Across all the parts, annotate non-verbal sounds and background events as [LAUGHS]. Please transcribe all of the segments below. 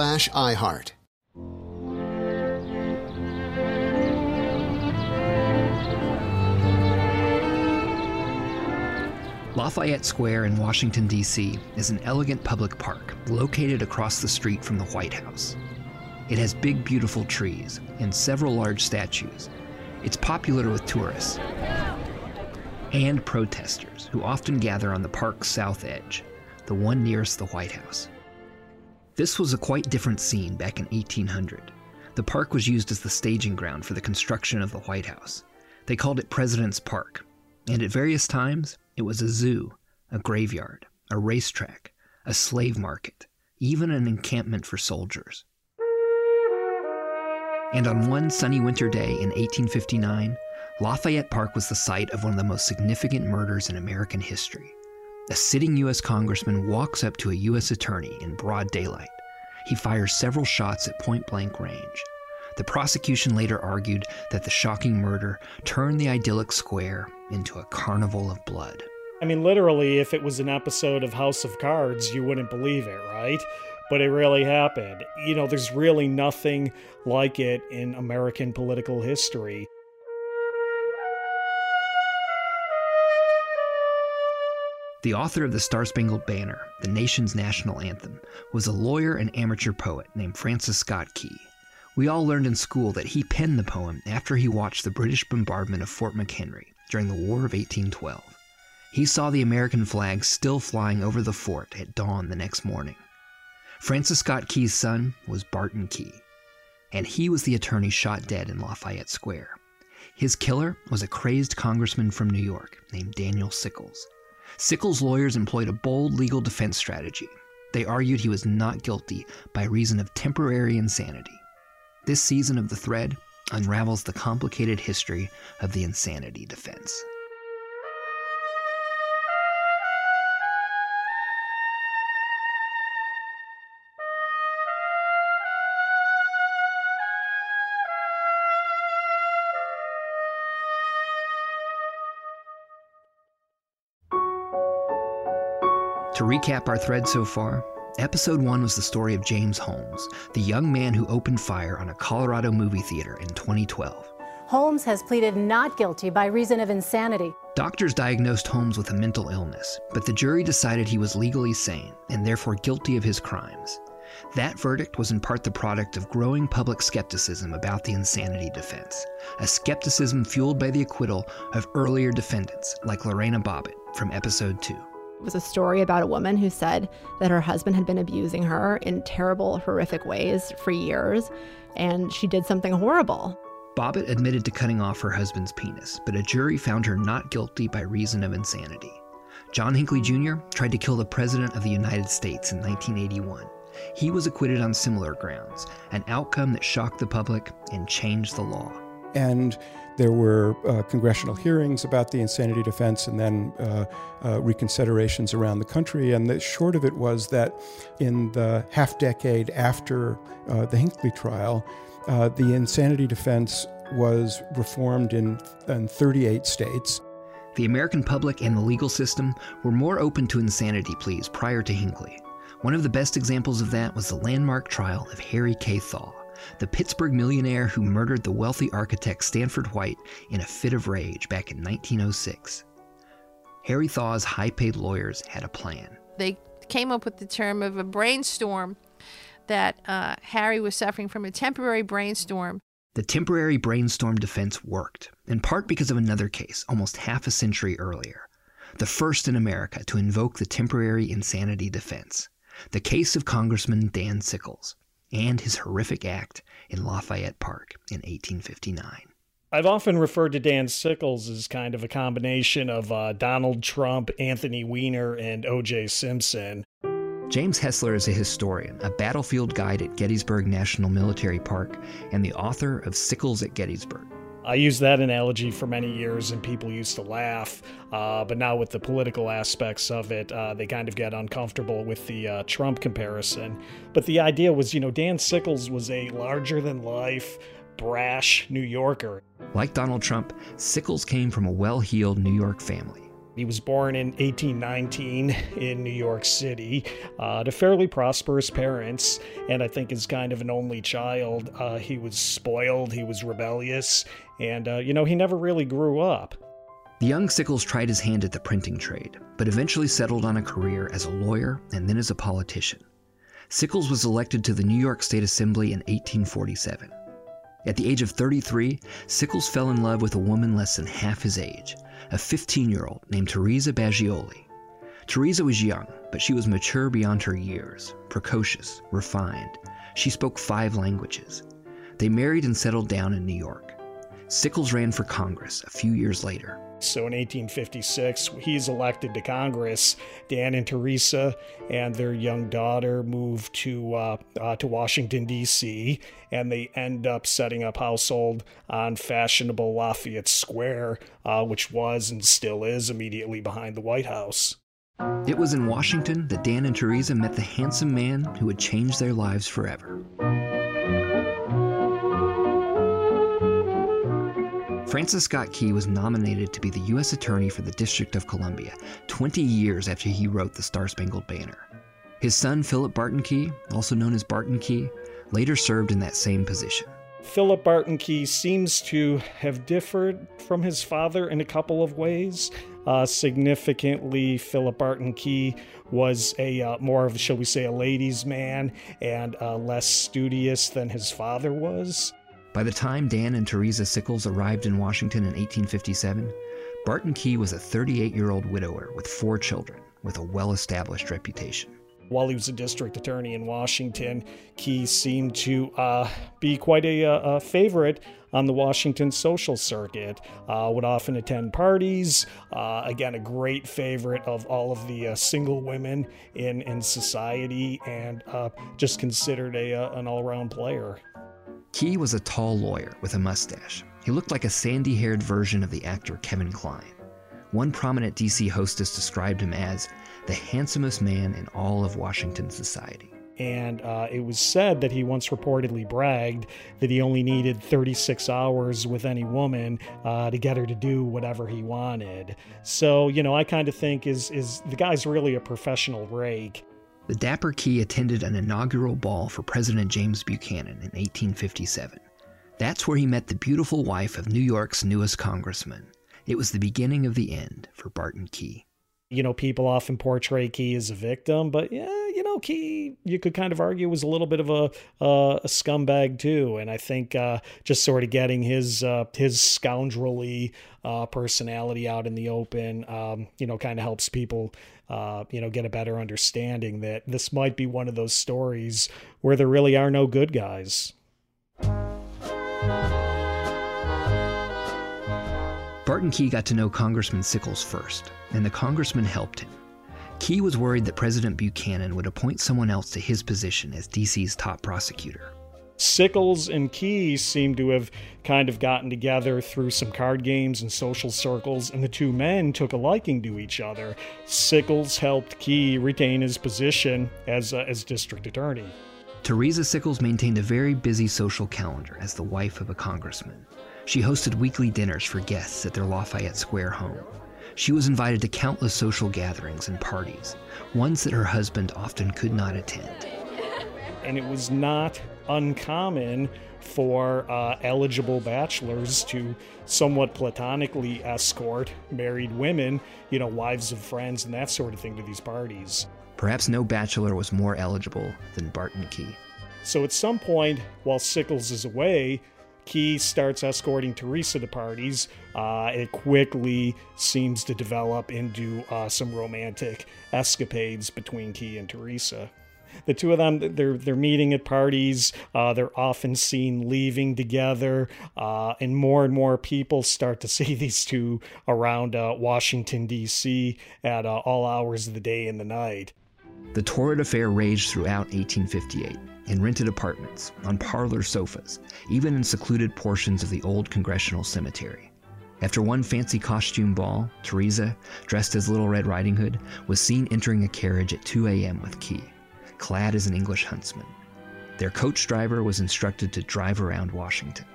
iHeart. Lafayette Square in Washington, D.C. is an elegant public park located across the street from the White House. It has big, beautiful trees and several large statues. It's popular with tourists and protesters who often gather on the park's south edge, the one nearest the White House. This was a quite different scene back in 1800. The park was used as the staging ground for the construction of the White House. They called it President's Park, and at various times it was a zoo, a graveyard, a racetrack, a slave market, even an encampment for soldiers. And on one sunny winter day in 1859, Lafayette Park was the site of one of the most significant murders in American history. A sitting U.S. congressman walks up to a U.S. attorney in broad daylight. He fires several shots at point blank range. The prosecution later argued that the shocking murder turned the idyllic square into a carnival of blood. I mean, literally, if it was an episode of House of Cards, you wouldn't believe it, right? But it really happened. You know, there's really nothing like it in American political history. The author of the Star Spangled Banner, the nation's national anthem, was a lawyer and amateur poet named Francis Scott Key. We all learned in school that he penned the poem after he watched the British bombardment of Fort McHenry during the War of 1812. He saw the American flag still flying over the fort at dawn the next morning. Francis Scott Key's son was Barton Key, and he was the attorney shot dead in Lafayette Square. His killer was a crazed congressman from New York named Daniel Sickles. Sickles' lawyers employed a bold legal defense strategy. They argued he was not guilty by reason of temporary insanity. This season of The Thread unravels the complicated history of the insanity defense. Recap our thread so far, episode one was the story of James Holmes, the young man who opened fire on a Colorado movie theater in 2012. Holmes has pleaded not guilty by reason of insanity. Doctors diagnosed Holmes with a mental illness, but the jury decided he was legally sane and therefore guilty of his crimes. That verdict was in part the product of growing public skepticism about the insanity defense, a skepticism fueled by the acquittal of earlier defendants like Lorena Bobbitt from episode 2. It was a story about a woman who said that her husband had been abusing her in terrible, horrific ways for years, and she did something horrible. Bobbitt admitted to cutting off her husband's penis, but a jury found her not guilty by reason of insanity. John Hinckley Jr. tried to kill the President of the United States in 1981. He was acquitted on similar grounds, an outcome that shocked the public and changed the law. And There were uh, congressional hearings about the insanity defense and then uh, uh, reconsiderations around the country. And the short of it was that in the half decade after uh, the Hinckley trial, uh, the insanity defense was reformed in, in 38 states. The American public and the legal system were more open to insanity pleas prior to Hinckley. One of the best examples of that was the landmark trial of Harry K. Thaw, the Pittsburgh millionaire who murdered the wealthy architect Stanford White in a fit of rage back in 1906. Harry Thaw's high paid lawyers had a plan. They came up with the term of a brainstorm that uh, Harry was suffering from a temporary brainstorm. The temporary brainstorm defense worked, in part because of another case almost half a century earlier, the first in America to invoke the temporary insanity defense, the case of Congressman Dan Sickles and his horrific act in Lafayette Park in 1859. I've often referred to Dan Sickles as kind of a combination of uh, Donald Trump, Anthony Weiner, and O.J. Simpson. James Hessler is a historian, a battlefield guide at Gettysburg National Military Park, and the author of Sickles at Gettysburg. I used that analogy for many years, and people used to laugh. Uh, but now, with the political aspects of it, uh, they kind of get uncomfortable with the uh, Trump comparison. But the idea was, you know, Dan Sickles was a larger than life, brash New Yorker. Like Donald Trump, Sickles came from a well heeled New York family. He was born in 1819 in New York City uh, to fairly prosperous parents, and I think as kind of an only child, uh, he was spoiled, he was rebellious, and, uh, you know, he never really grew up. The young Sickles tried his hand at the printing trade, but eventually settled on a career as a lawyer and then as a politician. Sickles was elected to the New York State Assembly in 1847. At the age of 33, Sickles fell in love with a woman less than half his age, a 15 year old named Teresa Bagioli. Teresa was young, but she was mature beyond her years, precocious, refined. She spoke five languages. They married and settled down in New York. Sickles ran for Congress a few years later. So in 1856, he's elected to Congress. Dan and Teresa and their young daughter move to uh, uh, to Washington D.C. and they end up setting up household on fashionable Lafayette Square, uh, which was and still is immediately behind the White House. It was in Washington that Dan and Teresa met the handsome man who would change their lives forever. Francis Scott Key was nominated to be the U.S. Attorney for the District of Columbia 20 years after he wrote The Star Spangled Banner. His son, Philip Barton Key, also known as Barton Key, later served in that same position. Philip Barton Key seems to have differed from his father in a couple of ways. Uh, significantly, Philip Barton Key was a uh, more of, shall we say, a ladies' man and uh, less studious than his father was. By the time Dan and Teresa Sickles arrived in Washington in 1857, Barton Key was a 38 year old widower with four children with a well established reputation. While he was a district attorney in Washington, Key seemed to uh, be quite a, uh, a, favorite on the Washington social circuit. Uh, would often attend parties. Uh, again, a great favorite of all of the uh, single women in, in society, and uh, just considered a, an all around player. Key was a tall lawyer with a mustache. He looked like a sandy haired version of the actor Kevin Kline. One prominent DC hostess described him as the handsomest man in all of Washington society. And uh, it was said that he once reportedly bragged that he only needed 36 hours with any woman uh, to get her to do whatever he wanted. So, you know, I kind of think is is the guy's really a professional rake. The Dapper Key attended an inaugural ball for President James Buchanan in 1857. That's where he met the beautiful wife of New York's newest congressman. It was the beginning of the end for Barton Key. You know, people often portray Key as a victim, but yeah, you know, Key, you could kind of argue was a little bit of a, uh, a scumbag too. And I think uh, just sort of getting his uh, his scoundrelly uh, personality out in the open, um, you know, kind of helps people uh, you know, get a better understanding that this might be one of those stories where there really are no good guys. Barton Key got to know Congressman Sickles first, and the congressman helped him. Key was worried that President Buchanan would appoint someone else to his position as DC's top prosecutor. Sickles and Key seem to have kind of gotten together through some card games and social circles, and the two men took a liking to each other. Sickles helped Key retain his position as, uh, as district attorney. Teresa Sickles maintained a very busy social calendar as the wife of a congressman. She hosted weekly dinners for guests at their Lafayette Square home. She was invited to countless social gatherings and parties, ones that her husband often could not attend. And it was not uncommon for uh, eligible bachelors to somewhat platonically escort married women, you know, wives of friends and that sort of thing to these parties. Perhaps no bachelor was more eligible than Barton Key. So at some point, while Sickles is away, Key starts escorting Teresa to parties. Uh, it quickly seems to develop into uh, some romantic escapades between Key and Teresa. The two of them, they're they're meeting at parties. Uh, they're often seen leaving together, uh, and more and more people start to [LAUGHS] see these two around uh, Washington D.C. at uh, all hours of the day and the night. The torrid affair raged throughout 1858 in rented apartments, on parlor sofas, even in secluded portions of the old congressional cemetery. After one fancy costume ball, Teresa, dressed as Little Red Riding Hood, was seen entering a carriage at 2 a.m. with Key, clad as an English huntsman. Their coach driver was instructed to drive around Washington.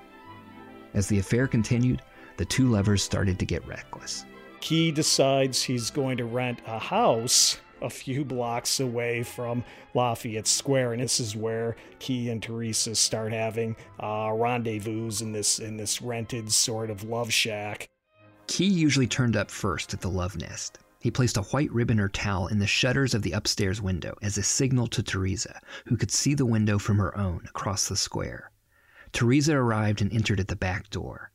As the affair continued, the two lovers started to get reckless. Key decides he's going to rent a house a few blocks away from Lafayette Square, and this is where Key and Teresa start having uh, rendezvous in this in this rented sort of love shack. Key usually turned up first at the love nest. He placed a white ribbon or towel in the shutters of the upstairs window as a signal to Teresa, who could see the window from her own across the square. Teresa arrived and entered at the back door.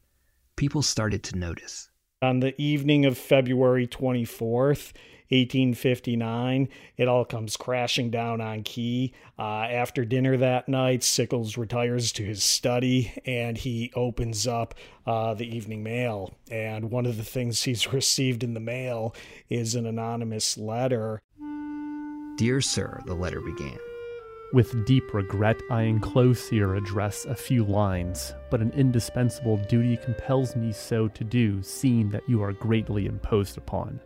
People started to notice. On the evening of February 24th, 1859. It all comes crashing down on Key. Uh, after dinner that night, Sickles retires to his study and he opens up uh, the evening mail. And one of the things [LAUGHS] he's received in the mail is an anonymous letter. Dear Sir, the letter began. With deep regret, I enclose to your address a few lines, but an indispensable duty compels me so to do, seeing that you are greatly imposed upon.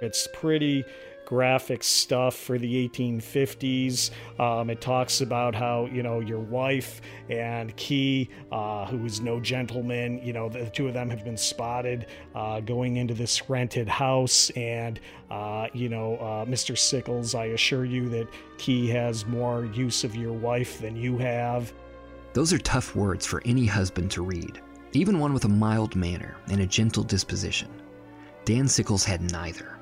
It's pretty graphic stuff for the 1850s. Um, it talks about how, you know, your wife and Key, uh, who is no gentleman, you know, the two of them have been spotted uh, going into this rented house. And, uh, you know, uh, Mr. Sickles, I assure you that Key has more use of your wife than you have. Those are tough words for any husband to read, even one with a mild manner and a gentle disposition. Dan Sickles had neither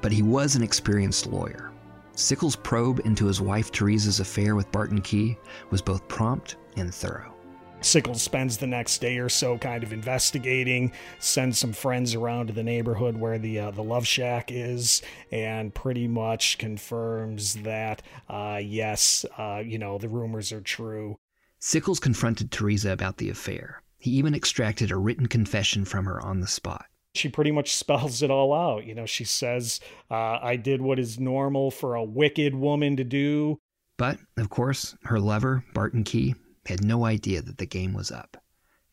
but he was an experienced lawyer. Sickles' probe into his wife Teresa's affair with Barton Key was both prompt and thorough. Sickles spends the next day or so kind of investigating, sends some friends around to the neighborhood where the uh, the Love Shack is, and pretty much confirms that uh, yes, uh, you know the rumors are true. Sickles confronted Teresa about the affair. He even extracted a written confession from her on the spot she pretty much [LAUGHS] spells it all out. You know, she says, uh, I did what is normal for a wicked woman to do. But, of course, her lover, Barton Key, had no idea that the game was up.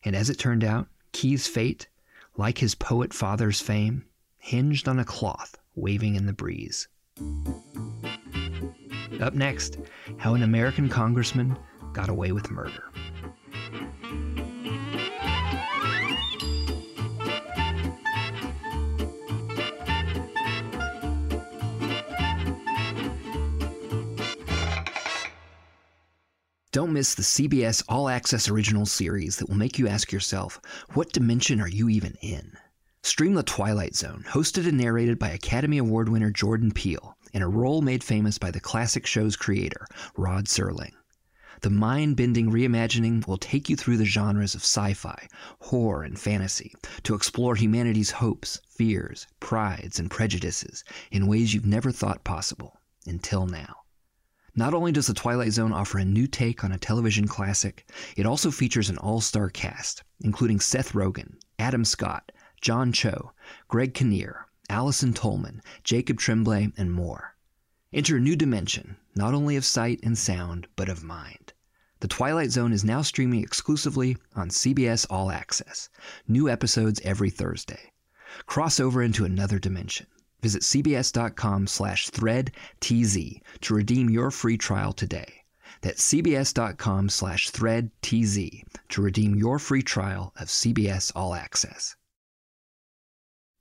And as it turned out, Key's fate, like his poet father's fame, hinged on a cloth waving in the breeze. Up next, how an American congressman got away with murder. Don't miss the CBS All Access Original series that will make you ask yourself, what dimension are you even in? Stream The Twilight Zone, hosted and narrated by Academy Award winner Jordan Peele, in a role made famous by the classic show's creator, Rod Serling. The mind bending reimagining will take you through the genres of sci fi, horror, and fantasy to explore humanity's hopes, fears, prides, and prejudices in ways you've never thought possible until now. Not only does The Twilight Zone offer a new take on a television classic, it also features an all star cast, including Seth Rogen, Adam Scott, John Cho, Greg Kinnear, Allison Tolman, Jacob Tremblay, and more. Enter a new dimension, not only of sight and sound, but of mind. The Twilight Zone is now streaming exclusively on CBS All Access. New episodes every Thursday. Cross over into another dimension. Visit cbs.com slash thread TZ to redeem your free trial today. That's cbs.com slash thread TZ to redeem your free trial of CBS All Access.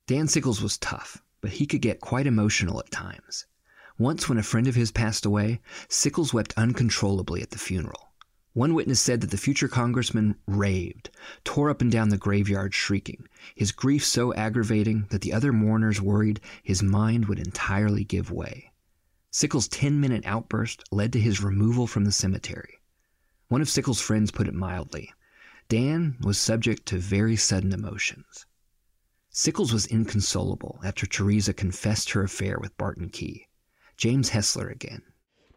Dan Sickles was tough, but he could get quite emotional at times. Once, when a friend of his passed away, Sickles wept uncontrollably at the funeral. One witness said that the future congressman raved, tore up and down the graveyard shrieking, his grief so aggravating that the other mourners worried his mind would entirely give way. Sickles' 10 minute outburst led to his removal from the cemetery. One of Sickles' friends put it mildly Dan was subject to very sudden emotions. Sickles was inconsolable after Teresa confessed her affair with Barton Key. James Hessler again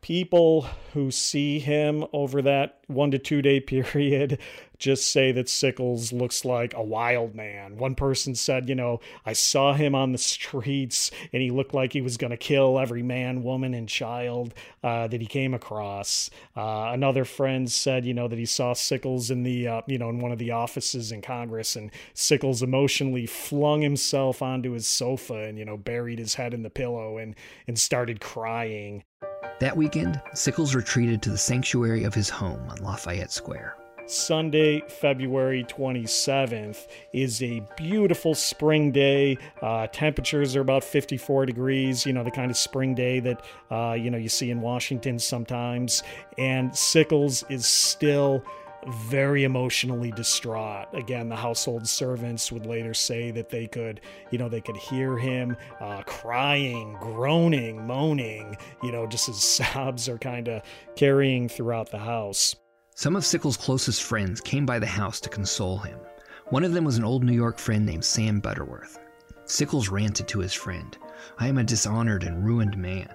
people who see him over that one to two day [LAUGHS] period just say that Sickles looks like a wild man. One person said, you know, I saw him on the streets and he looked like he was going to kill every man, woman, and child uh, that he came across. Uh, another friend said, you know, that he saw Sickles in the, uh, you know, in one of the offices in Congress and Sickles emotionally flung himself onto his sofa and, you know, buried his head in the pillow and, and started crying. That weekend, Sickles retreated to the sanctuary of his home on Lafayette Square. Sunday, February 27th, is a beautiful spring day. Uh, temperatures are about 54 degrees, you know, the kind of spring day that, uh, you know, you see in Washington sometimes. And Sickles is still very emotionally distraught. Again, the household servants would later say that they could, you know, they could hear him uh, crying, groaning, moaning, you know, just as [LAUGHS] sobs are kind of carrying throughout the house. Some of Sickles' closest friends came by the house to console him. One of them was an old New York friend named Sam Butterworth. Sickles ranted to his friend, I am a dishonored and ruined man.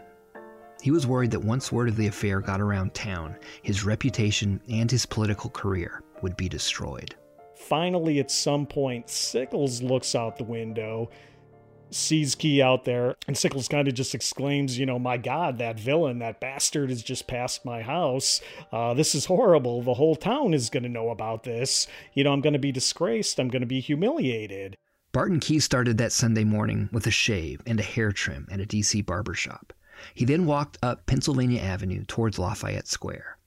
He was worried that once word of the affair got around town, his reputation and his political career would be destroyed. Finally, at some point, Sickles looks out the window, sees Key out there, and Sickles kind of just exclaims, You know, my God, that villain, that bastard has just passed my house. Uh, this is horrible. The whole town is going to know about this. You know, I'm going to be disgraced. I'm going to be humiliated. Barton Key started that Sunday morning with a shave and a hair trim at a DC barbershop. He then walked up Pennsylvania Avenue towards Lafayette Square.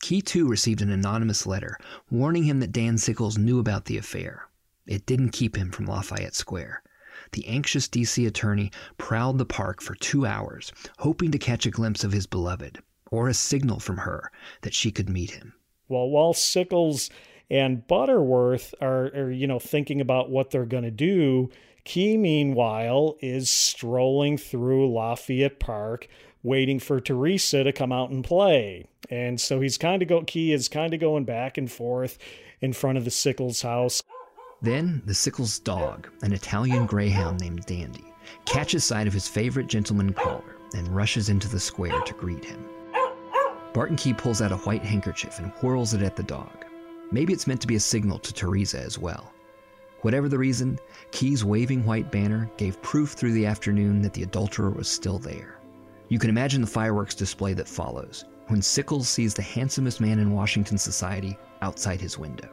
Key, too, received an anonymous letter warning him that Dan Sickles knew about the affair. It didn't keep him from Lafayette Square. The anxious D.C. attorney prowled the park for two hours, hoping to catch a glimpse of his beloved, or a signal from her that she could meet him. Well, while Sickles and Butterworth are, are you know, thinking about what they're going to do, Key, meanwhile, is strolling through Lafayette Park, waiting for Teresa to come out and play. And so he's kind of go. Key is kind of going back and forth in front of the Sickles house. Then the Sickles dog, an Italian greyhound named Dandy, catches sight of his favorite gentleman caller and rushes into the square to greet him. Barton Key pulls out a white handkerchief and whirls it at the dog. Maybe it's meant to be a signal to Teresa as well. Whatever the reason, Key's waving white banner gave proof through the afternoon that the adulterer was still there. You can imagine the fireworks display that follows when Sickles sees the handsomest man in Washington society outside his window.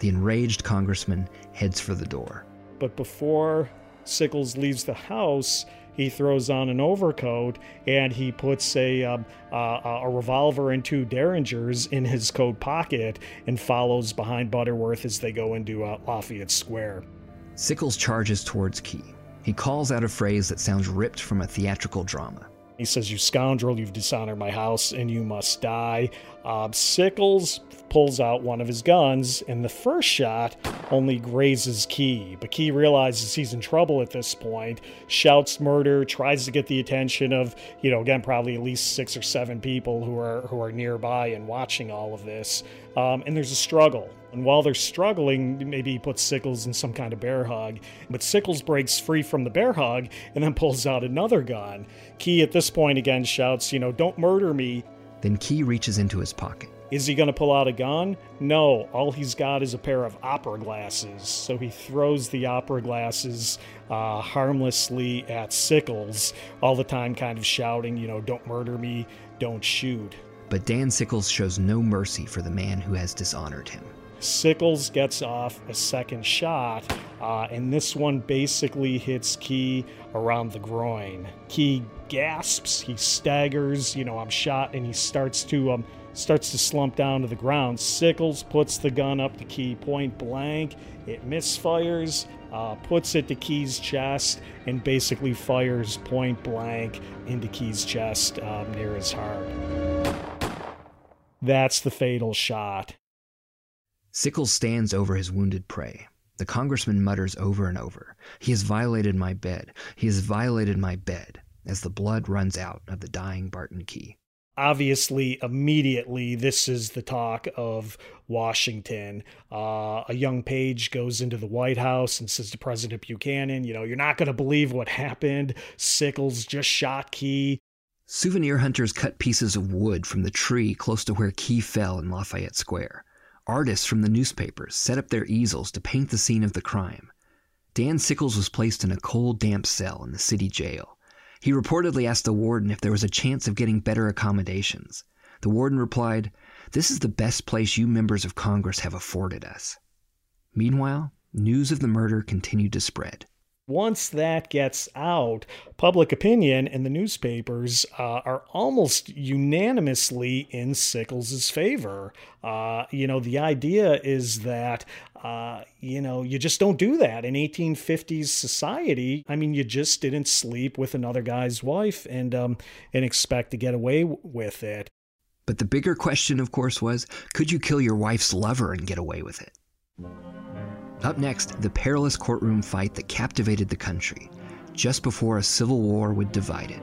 The enraged congressman heads for the door. But before Sickles leaves the house, he throws on an overcoat and he puts a um, uh, a revolver and two derringers in his coat pocket and follows behind Butterworth as they go into uh, Lafayette Square. Sickles charges towards Key. He calls out a phrase that sounds ripped from a theatrical drama. He says, You scoundrel, you've dishonored my house and you must die. Uh, Sickles pulls out one of his guns, and the first shot only grazes Key. But Key realizes he's in trouble at this point, shouts murder, tries to get the attention of, you know, again, probably at least six or seven people who are who are nearby and watching all of this. Um, and there's a struggle. And while they're struggling, maybe he puts Sickles in some kind of bear hug. But Sickles breaks free from the bear hug and then pulls out another gun. Key at this point again shouts, you know, don't murder me. Then Key reaches into his pocket. Is he going to pull out a gun? No, all he's got is a pair of opera glasses. So he throws the opera glasses uh, harmlessly at Sickles, all the time kind of shouting, you know, don't murder me, don't shoot. But Dan Sickles shows no mercy for the man who has dishonored him. Sickles gets off a second shot, uh, and this one basically hits Key around the groin. Key gasps, he staggers, you know, I'm shot, and he starts to um, starts to slump down to the ground. Sickles puts the gun up to Key point blank. It misfires, uh, puts it to Key's chest, and basically fires point blank into Key's chest um, near his heart. That's the fatal shot. Sickles stands over his wounded prey. The congressman mutters over and over, He has violated my bed. He has violated my bed, as the blood runs out of the dying Barton Key. Obviously, immediately, this is the talk of Washington. Uh, a young page goes into the White House and says to President Buchanan, You know, you're not going to believe what happened. Sickles just shot Key. Souvenir hunters cut pieces of wood from the tree close to where Key fell in Lafayette Square. Artists from the newspapers set up their easels to paint the scene of the crime. Dan Sickles was placed in a cold, damp cell in the city jail. He reportedly asked the warden if there was a chance of getting better accommodations. The warden replied, This is the best place you members of Congress have afforded us. Meanwhile, news of the murder continued to spread. Once that gets out, public opinion and the newspapers uh, are almost unanimously in Sickles' favor. Uh, you know, the idea is that, uh, you know, you just don't do that in 1850s society. I mean, you just didn't sleep with another guy's wife and um, and expect to get away w- with it. But the bigger question, of course, was could you kill your wife's lover and get away with it? Up next, the perilous courtroom fight that captivated the country, just before a civil war would divide it.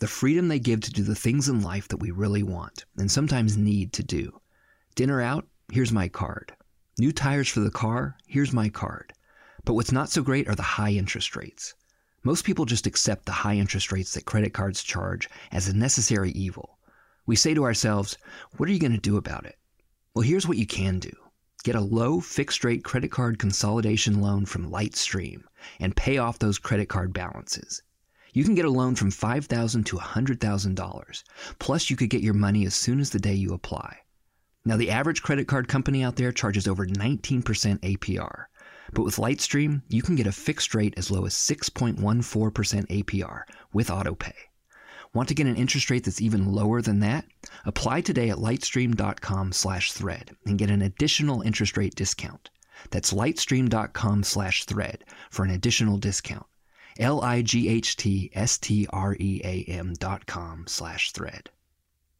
The freedom they give to do the things in life that we really want and sometimes need to do. Dinner out? Here's my card. New tires for the car? Here's my card. But what's not so great are the high interest rates. Most people just accept the high interest rates that credit cards charge as a necessary evil. We say to ourselves, what are you going to do about it? Well, here's what you can do. Get a low fixed rate credit card consolidation loan from Lightstream and pay off those credit card balances. You can get a loan from 5,000 to $100,000. Plus, you could get your money as soon as the day you apply. Now, the average credit card company out there charges over 19% APR. But with Lightstream, you can get a fixed rate as low as 6.14% APR with AutoPay. Want to get an interest rate that's even lower than that? Apply today at lightstream.com/thread and get an additional interest rate discount. That's lightstream.com/thread for an additional discount. L I G H T S T R E A M dot com slash thread.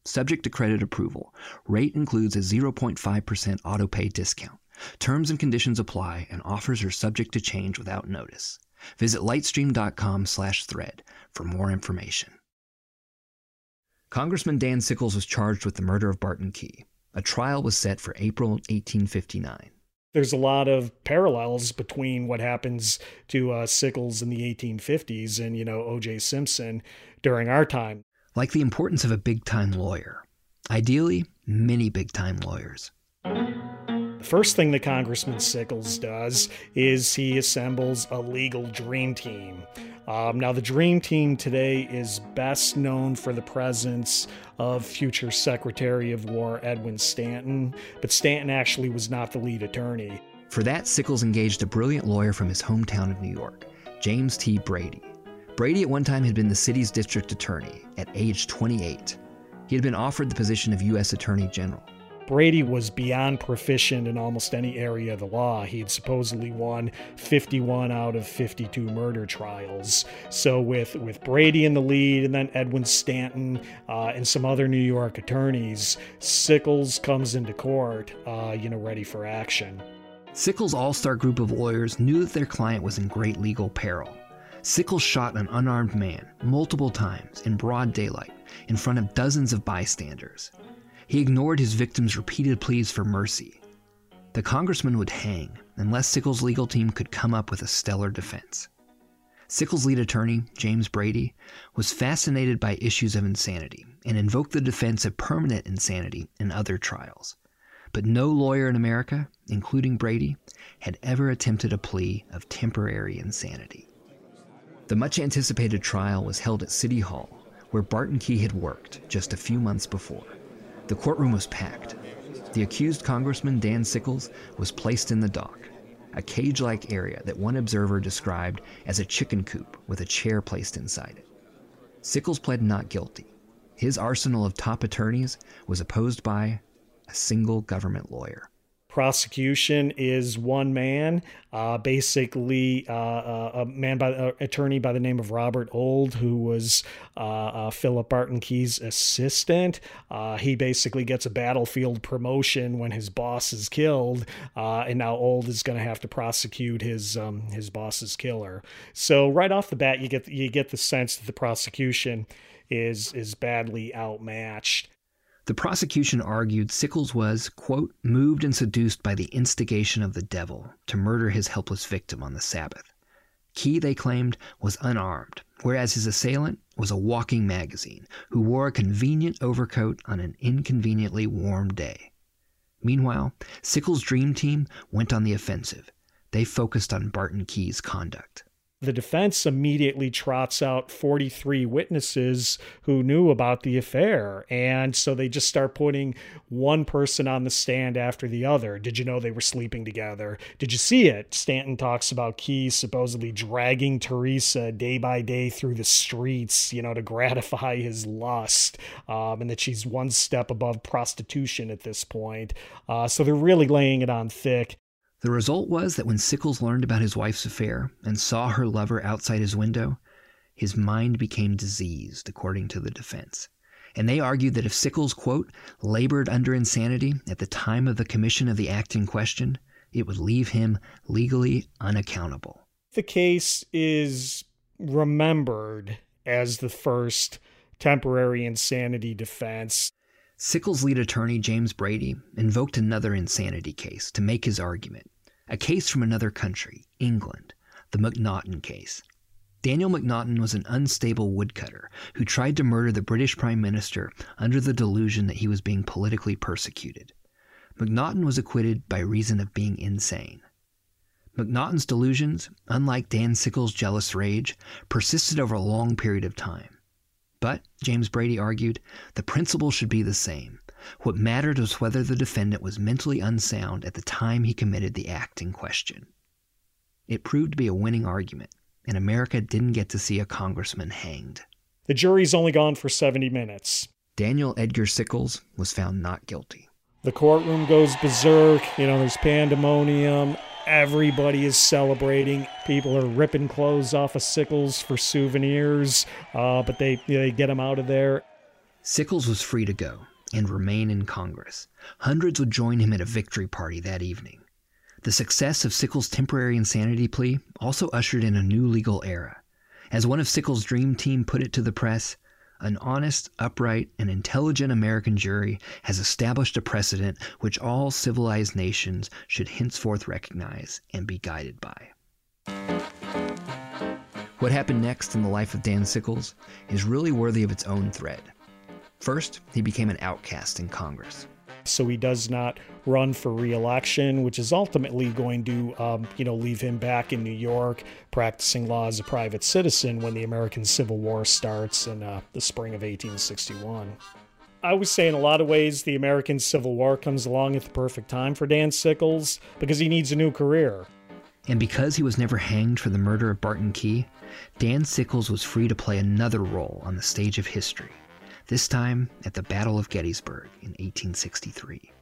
Subject to credit approval. Rate includes a 0.5% auto pay discount. Terms and conditions apply and offers are subject to change without notice. Visit lightstream.com slash thread for more information. Congressman Dan Sickles was charged with the murder of Barton Key. A trial was set for April 1859 there's a lot of parallels between what happens to uh, Sickles in the 1850s and, you know, O.J. Simpson during our time. Like the importance of a big time lawyer. Ideally, many big time lawyers. The first thing that Congressman Sickles does is he assembles a legal dream team. Um, now, the Dream Team today is best known for the presence of future Secretary of War Edwin Stanton, but Stanton actually was not the lead attorney. For that, Sickles engaged a brilliant lawyer from his hometown of New York, James T. Brady. Brady at one time had been the city's district attorney at age 28. He had been offered the position of U.S. Attorney General. Brady was beyond proficient in almost any area of the law. He had supposedly won 51 out of 52 murder trials. So with with Brady in the lead, and then Edwin Stanton uh, and some other New York attorneys, Sickles comes into court, uh, you know, ready for action. Sickles' all-star group of lawyers knew that their client was in great legal peril. Sickles shot an unarmed man multiple times in broad daylight in front of dozens of bystanders. He ignored his victim's repeated pleas for mercy. The congressman would hang unless Sickles' legal team could come up with a stellar defense. Sickles' lead attorney, James Brady, was fascinated by issues of insanity and invoked the defense of permanent insanity in other trials. But no lawyer in America, including Brady, had ever attempted a plea of temporary insanity. The much anticipated trial was held at City Hall, where Barton Key had worked just a few months before. The courtroom was packed. The accused Congressman Dan Sickles was placed in the dock, a cage like area that one observer described as a chicken coop with a chair placed inside it. Sickles pled not guilty. His arsenal of top attorneys was opposed by a single government lawyer prosecution is one man, uh, basically uh, uh a man by uh, attorney by the name of Robert Ould, who was uh, uh, Philip Barton Key's assistant. he basically gets a battlefield promotion when his boss is killed, and now Ould is going to have to prosecute his um, his boss's killer. So right off the bat, you get you get the sense that the prosecution is is badly outmatched. The prosecution argued Sickles was, quote, moved and seduced by the instigation of the devil to murder his helpless victim on the Sabbath. Key, they claimed, was unarmed, whereas his assailant was a walking magazine who wore a convenient overcoat on an inconveniently warm day. Meanwhile, Sickles' dream team went on the offensive. They focused on Barton Key's conduct the defense immediately trots out 43 witnesses who knew about the affair. And so they just start putting one person on the stand after the other. Did you know they were sleeping together? Did you see it? Stanton talks about Key supposedly dragging Teresa day by day through the streets, you know, to [LAUGHS] gratify his lust, um, and that she's one step above prostitution at this point. Uh, so they're really laying it on thick. The result was that when Sickles learned about his wife's affair and saw her lover outside his window, his mind became diseased, according to the defense. And they argued that if Sickles, quote, labored under insanity at the time of the commission of the act in question, it would leave him legally unaccountable. The case is remembered as the first temporary insanity defense Sickles' lead attorney, James Brady, invoked another insanity case to make his argument. A case from another country, England, the Macnaghten case. Daniel Macnaghten was an unstable woodcutter who tried to murder the British Prime Minister under the delusion that he was being politically persecuted. Macnaghten was acquitted by reason of being insane. Macnaghten's delusions, unlike Dan Sickles' jealous rage, persisted over a long period of time. But, James Brady argued, the principle should be the same. What mattered was whether the defendant was mentally unsound at the time he committed the act in question. It proved to be a winning argument, and America didn't get to see a congressman hanged. The jury's only gone for 70 minutes. Daniel Edgar Sickles was found not guilty. The courtroom goes berserk. You know, there's pandemonium. Everybody is celebrating. People are ripping clothes off of Sickles for souvenirs, uh, but they they get him out of there. Sickles was free to go and remain in Congress. Hundreds would join him at a victory party that evening. The success of Sickles' temporary insanity plea also ushered in a new legal era. As one of Sickles' dream team put it to the press, an honest, upright, and intelligent American jury has established a precedent which all civilized nations should henceforth recognize and be guided by. What happened next in the life of Dan Sickles is really worthy of its own thread. First, he became an outcast in Congress so he does not run for reelection, which is ultimately going to, um, you know, leave him back in New York practicing law as a private citizen when the American Civil War starts in uh, the spring of 1861. I would say, in a lot of ways, the American Civil War comes along at the perfect time for Dan Sickles because he needs a new career. And because he was never hanged for the murder of Barton Key, Dan Sickles was free to play another role on the stage of history this time at the Battle of Gettysburg in 1863.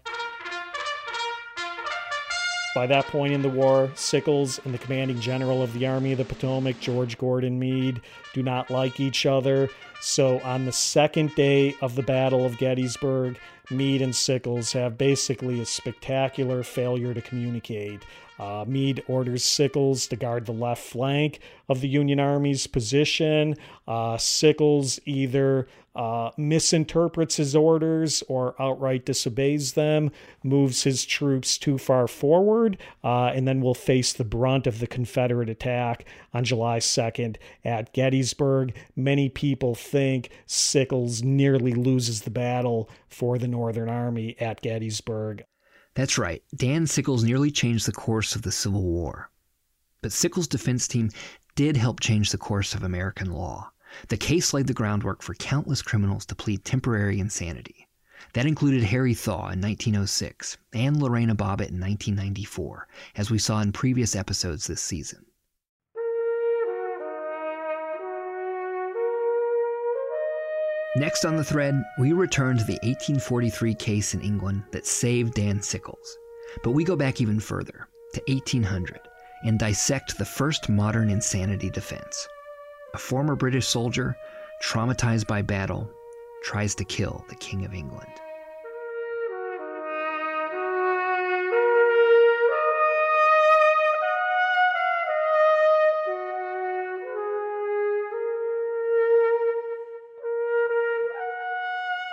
By that point in the war, Sickles and the commanding general of the Army of the Potomac, George Gordon Meade, do not like each other. So, on the second day of the Battle of Gettysburg, Meade and Sickles have basically a spectacular failure to communicate. Uh, Meade orders Sickles to guard the left flank of the Union Army's position. Uh, Sickles either uh, misinterprets his orders or outright disobeys them, moves his troops too far forward, uh, and then will face the brunt of the Confederate attack on July 2nd at Gettysburg. Many people think Sickles nearly loses the battle for the Northern Army at Gettysburg. That's right, Dan Sickles nearly changed the course of the Civil War. But Sickles' defense team did help change the course of American law. The case laid the groundwork for countless criminals to plead temporary insanity. That included Harry Thaw in 1906 and Lorena Bobbitt in 1994, as we saw in previous episodes this season. Next on the thread, we return to the 1843 case in England that saved Dan Sickles. But we go back even further, to 1800, and dissect the first modern insanity defense. A former British soldier, traumatized by battle, tries to kill the King of England.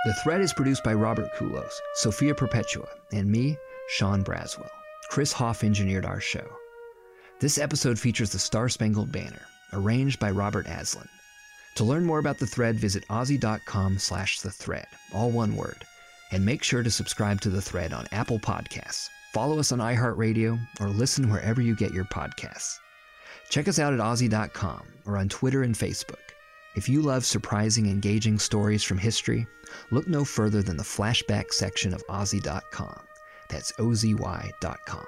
The thread is produced by Robert Kulos, Sophia Perpetua, and me, Sean Braswell. Chris Hoff engineered our show. This episode features the Star Spangled Banner, arranged by Robert Aslan. To learn more about the thread, visit OZY.com slash the thread, all one word. And make sure to subscribe to the thread on Apple Podcasts, follow us on iHeartRadio, or listen wherever you get your podcasts. Check us out at OZY.com or on Twitter and Facebook. If you love surprising, engaging stories from history, look no further than the flashback section of OZY.com. That's OZY.com.